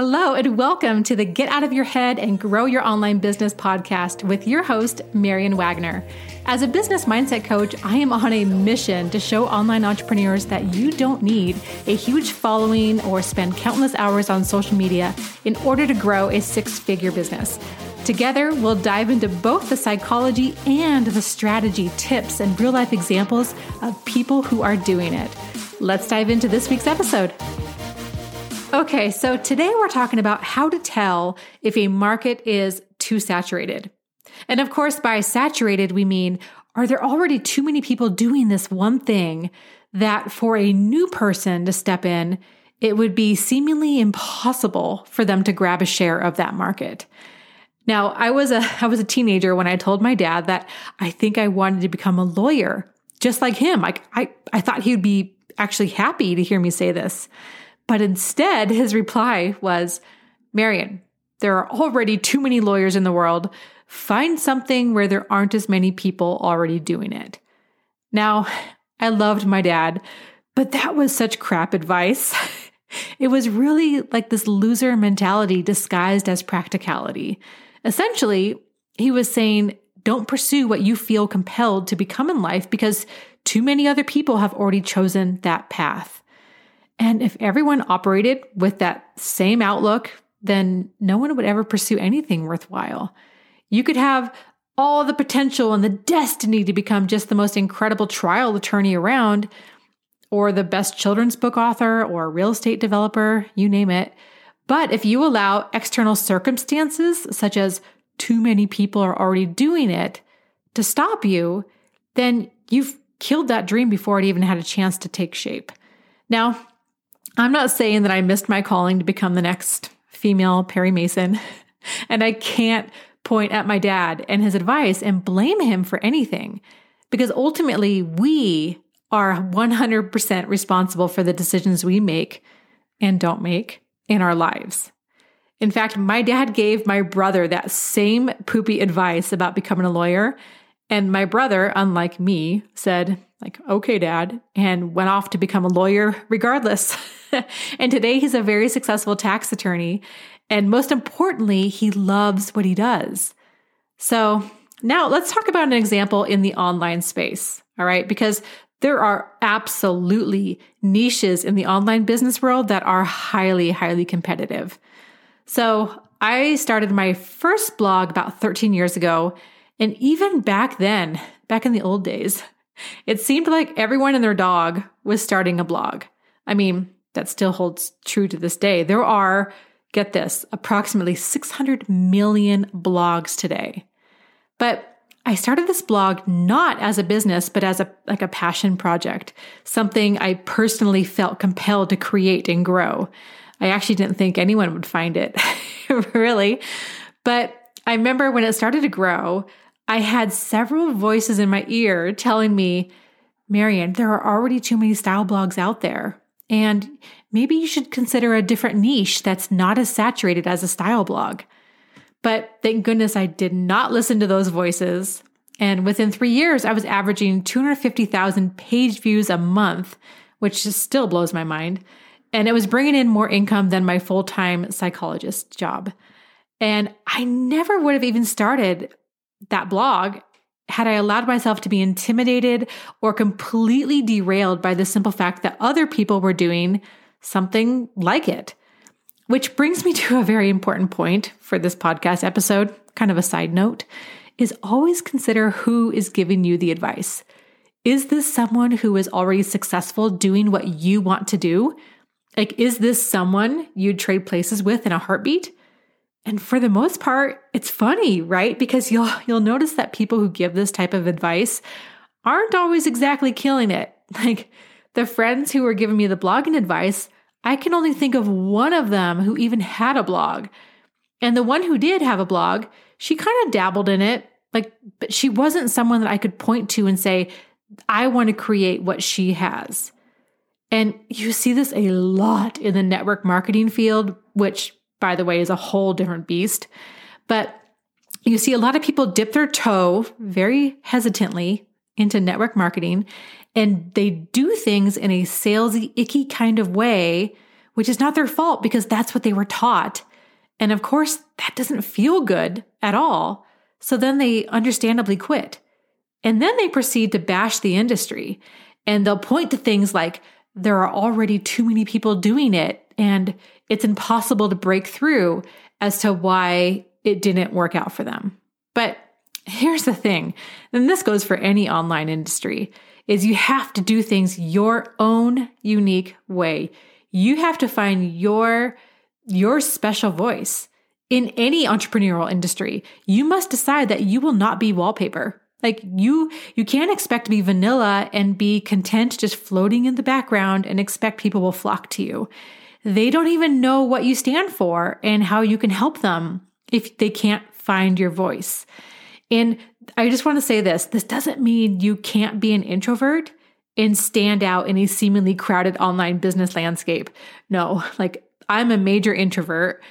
Hello, and welcome to the Get Out of Your Head and Grow Your Online Business podcast with your host, Marian Wagner. As a business mindset coach, I am on a mission to show online entrepreneurs that you don't need a huge following or spend countless hours on social media in order to grow a six figure business. Together, we'll dive into both the psychology and the strategy, tips, and real life examples of people who are doing it. Let's dive into this week's episode. Okay, so today we're talking about how to tell if a market is too saturated. And of course, by saturated, we mean are there already too many people doing this one thing that for a new person to step in, it would be seemingly impossible for them to grab a share of that market? Now, I was a I was a teenager when I told my dad that I think I wanted to become a lawyer, just like him. Like I I thought he would be actually happy to hear me say this. But instead, his reply was, Marian, there are already too many lawyers in the world. Find something where there aren't as many people already doing it. Now, I loved my dad, but that was such crap advice. it was really like this loser mentality disguised as practicality. Essentially, he was saying, don't pursue what you feel compelled to become in life because too many other people have already chosen that path. And if everyone operated with that same outlook, then no one would ever pursue anything worthwhile. You could have all the potential and the destiny to become just the most incredible trial attorney around, or the best children's book author, or real estate developer, you name it. But if you allow external circumstances, such as too many people are already doing it, to stop you, then you've killed that dream before it even had a chance to take shape. Now, I'm not saying that I missed my calling to become the next female Perry Mason, and I can't point at my dad and his advice and blame him for anything because ultimately we are 100% responsible for the decisions we make and don't make in our lives. In fact, my dad gave my brother that same poopy advice about becoming a lawyer. And my brother, unlike me, said, like, okay, dad, and went off to become a lawyer regardless. and today he's a very successful tax attorney. And most importantly, he loves what he does. So now let's talk about an example in the online space. All right. Because there are absolutely niches in the online business world that are highly, highly competitive. So I started my first blog about 13 years ago. And even back then, back in the old days, it seemed like everyone and their dog was starting a blog. I mean, that still holds true to this day. There are, get this, approximately 600 million blogs today. But I started this blog not as a business, but as a like a passion project, something I personally felt compelled to create and grow. I actually didn't think anyone would find it, really. But I remember when it started to grow, I had several voices in my ear telling me, Marian, there are already too many style blogs out there. And maybe you should consider a different niche that's not as saturated as a style blog. But thank goodness I did not listen to those voices. And within three years, I was averaging 250,000 page views a month, which just still blows my mind. And it was bringing in more income than my full time psychologist job. And I never would have even started that blog had I allowed myself to be intimidated or completely derailed by the simple fact that other people were doing something like it. Which brings me to a very important point for this podcast episode, kind of a side note, is always consider who is giving you the advice. Is this someone who is already successful doing what you want to do? Like, is this someone you'd trade places with in a heartbeat? And for the most part, it's funny, right? Because you'll you'll notice that people who give this type of advice aren't always exactly killing it. Like the friends who were giving me the blogging advice, I can only think of one of them who even had a blog. And the one who did have a blog, she kind of dabbled in it, like but she wasn't someone that I could point to and say, I want to create what she has. And you see this a lot in the network marketing field, which by the way, is a whole different beast. But you see a lot of people dip their toe very hesitantly into network marketing and they do things in a salesy, icky kind of way which is not their fault because that's what they were taught. And of course, that doesn't feel good at all. So then they understandably quit. And then they proceed to bash the industry and they'll point to things like there are already too many people doing it and it's impossible to break through as to why it didn't work out for them. But here's the thing, and this goes for any online industry, is you have to do things your own unique way. You have to find your your special voice. In any entrepreneurial industry, you must decide that you will not be wallpaper. Like you you can't expect to be vanilla and be content just floating in the background and expect people will flock to you. They don't even know what you stand for and how you can help them if they can't find your voice. And I just want to say this this doesn't mean you can't be an introvert and stand out in a seemingly crowded online business landscape. No, like I'm a major introvert.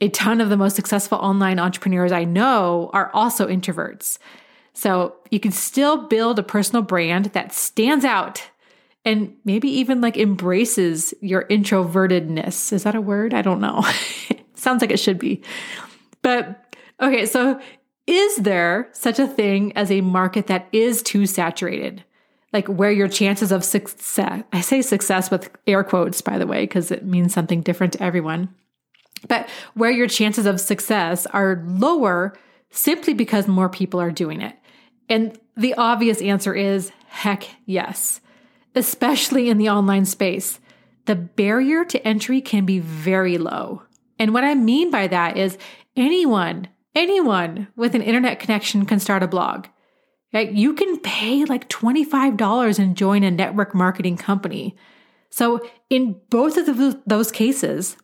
A ton of the most successful online entrepreneurs I know are also introverts. So you can still build a personal brand that stands out and maybe even like embraces your introvertedness. Is that a word? I don't know. Sounds like it should be. But okay, so is there such a thing as a market that is too saturated? Like where your chances of success, I say success with air quotes, by the way, because it means something different to everyone, but where your chances of success are lower simply because more people are doing it. And the obvious answer is heck yes, especially in the online space. The barrier to entry can be very low. And what I mean by that is anyone, anyone with an internet connection can start a blog. You can pay like $25 and join a network marketing company. So, in both of those cases,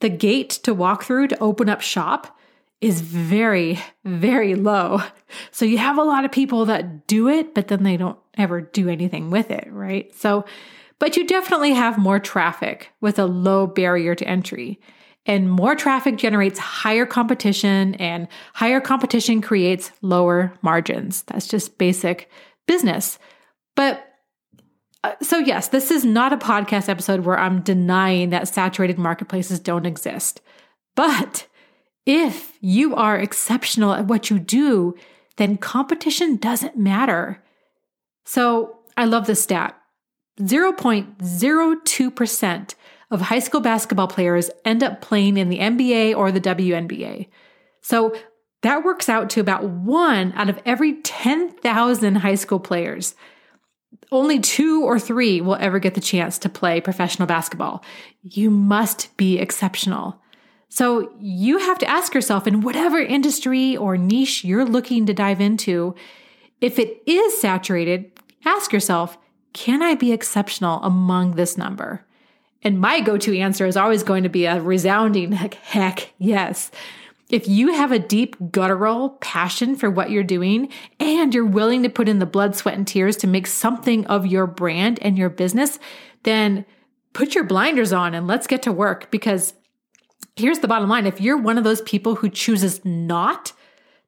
the gate to walk through to open up shop is very, very low. So, you have a lot of people that do it, but then they don't ever do anything with it, right? So, but you definitely have more traffic with a low barrier to entry. And more traffic generates higher competition, and higher competition creates lower margins. That's just basic business. But uh, so, yes, this is not a podcast episode where I'm denying that saturated marketplaces don't exist. But if you are exceptional at what you do, then competition doesn't matter. So, I love this stat 0.02% of high school basketball players end up playing in the NBA or the WNBA. So that works out to about one out of every 10,000 high school players. Only two or three will ever get the chance to play professional basketball. You must be exceptional. So you have to ask yourself in whatever industry or niche you're looking to dive into, if it is saturated, ask yourself, can I be exceptional among this number? And my go to answer is always going to be a resounding heck, heck yes. If you have a deep guttural passion for what you're doing and you're willing to put in the blood, sweat, and tears to make something of your brand and your business, then put your blinders on and let's get to work. Because here's the bottom line if you're one of those people who chooses not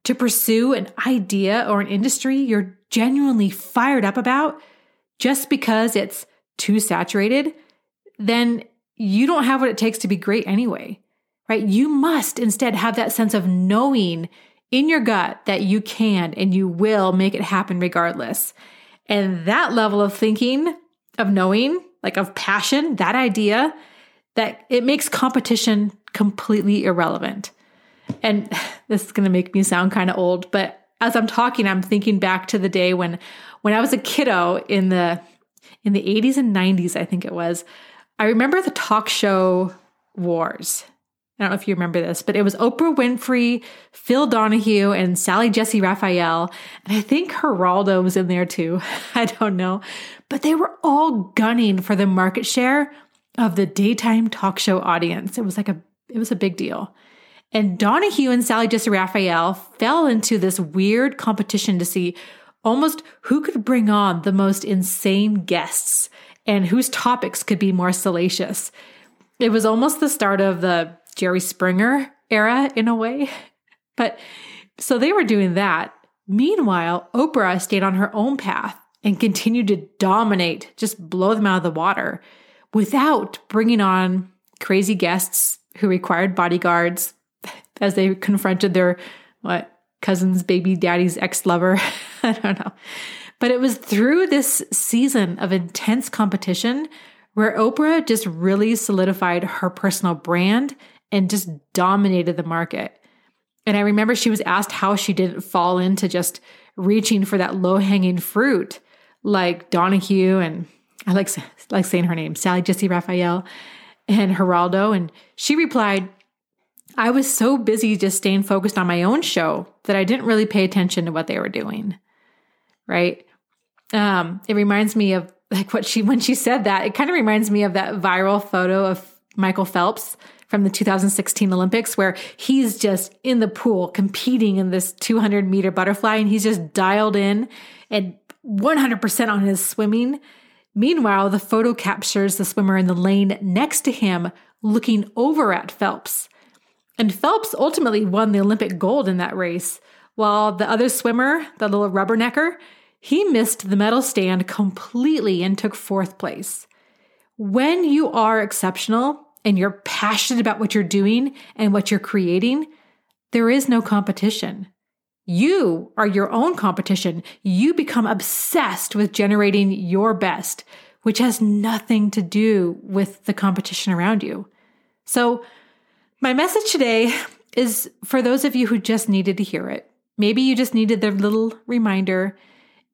to pursue an idea or an industry you're genuinely fired up about just because it's too saturated, then you don't have what it takes to be great anyway, right? You must instead have that sense of knowing in your gut that you can and you will make it happen regardless. And that level of thinking, of knowing, like of passion, that idea, that it makes competition completely irrelevant. And this is going to make me sound kind of old, but as I'm talking, I'm thinking back to the day when when I was a kiddo in the in the 80s and 90s, I think it was. I remember the talk show wars. I don't know if you remember this, but it was Oprah Winfrey, Phil Donahue, and Sally Jessy Raphael. And I think Geraldo was in there too. I don't know. But they were all gunning for the market share of the daytime talk show audience. It was like a it was a big deal. And Donahue and Sally Jessy Raphael fell into this weird competition to see almost who could bring on the most insane guests and whose topics could be more salacious. It was almost the start of the Jerry Springer era in a way. But so they were doing that. Meanwhile, Oprah stayed on her own path and continued to dominate, just blow them out of the water without bringing on crazy guests who required bodyguards as they confronted their what cousin's baby daddy's ex-lover. I don't know. But it was through this season of intense competition where Oprah just really solidified her personal brand and just dominated the market. And I remember she was asked how she didn't fall into just reaching for that low hanging fruit like Donahue and I like, like saying her name, Sally Jessy Raphael and Geraldo. And she replied, I was so busy just staying focused on my own show that I didn't really pay attention to what they were doing. Right. Um, it reminds me of like what she, when she said that, it kind of reminds me of that viral photo of Michael Phelps from the 2016 Olympics where he's just in the pool competing in this 200 meter butterfly and he's just dialed in and 100% on his swimming. Meanwhile, the photo captures the swimmer in the lane next to him looking over at Phelps. And Phelps ultimately won the Olympic gold in that race, while the other swimmer, the little rubbernecker, he missed the medal stand completely and took fourth place. When you are exceptional and you're passionate about what you're doing and what you're creating, there is no competition. You are your own competition. You become obsessed with generating your best, which has nothing to do with the competition around you. So, my message today is for those of you who just needed to hear it. Maybe you just needed the little reminder.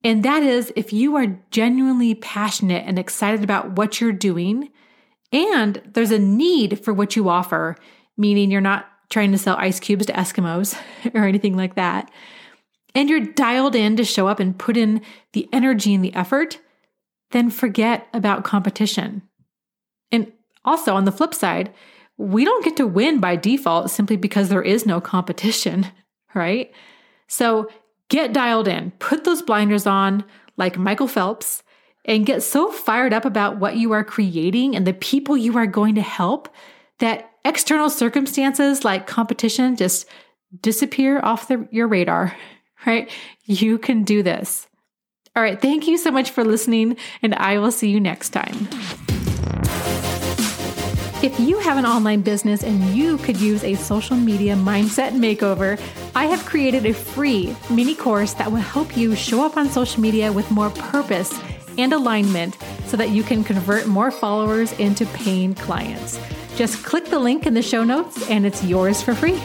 And that is if you are genuinely passionate and excited about what you're doing, and there's a need for what you offer, meaning you're not trying to sell ice cubes to Eskimos or anything like that, and you're dialed in to show up and put in the energy and the effort, then forget about competition. And also on the flip side, we don't get to win by default simply because there is no competition, right? So get dialed in, put those blinders on like Michael Phelps, and get so fired up about what you are creating and the people you are going to help that external circumstances like competition just disappear off the, your radar, right? You can do this. All right. Thank you so much for listening, and I will see you next time. If you have an online business and you could use a social media mindset makeover, I have created a free mini course that will help you show up on social media with more purpose and alignment so that you can convert more followers into paying clients. Just click the link in the show notes and it's yours for free.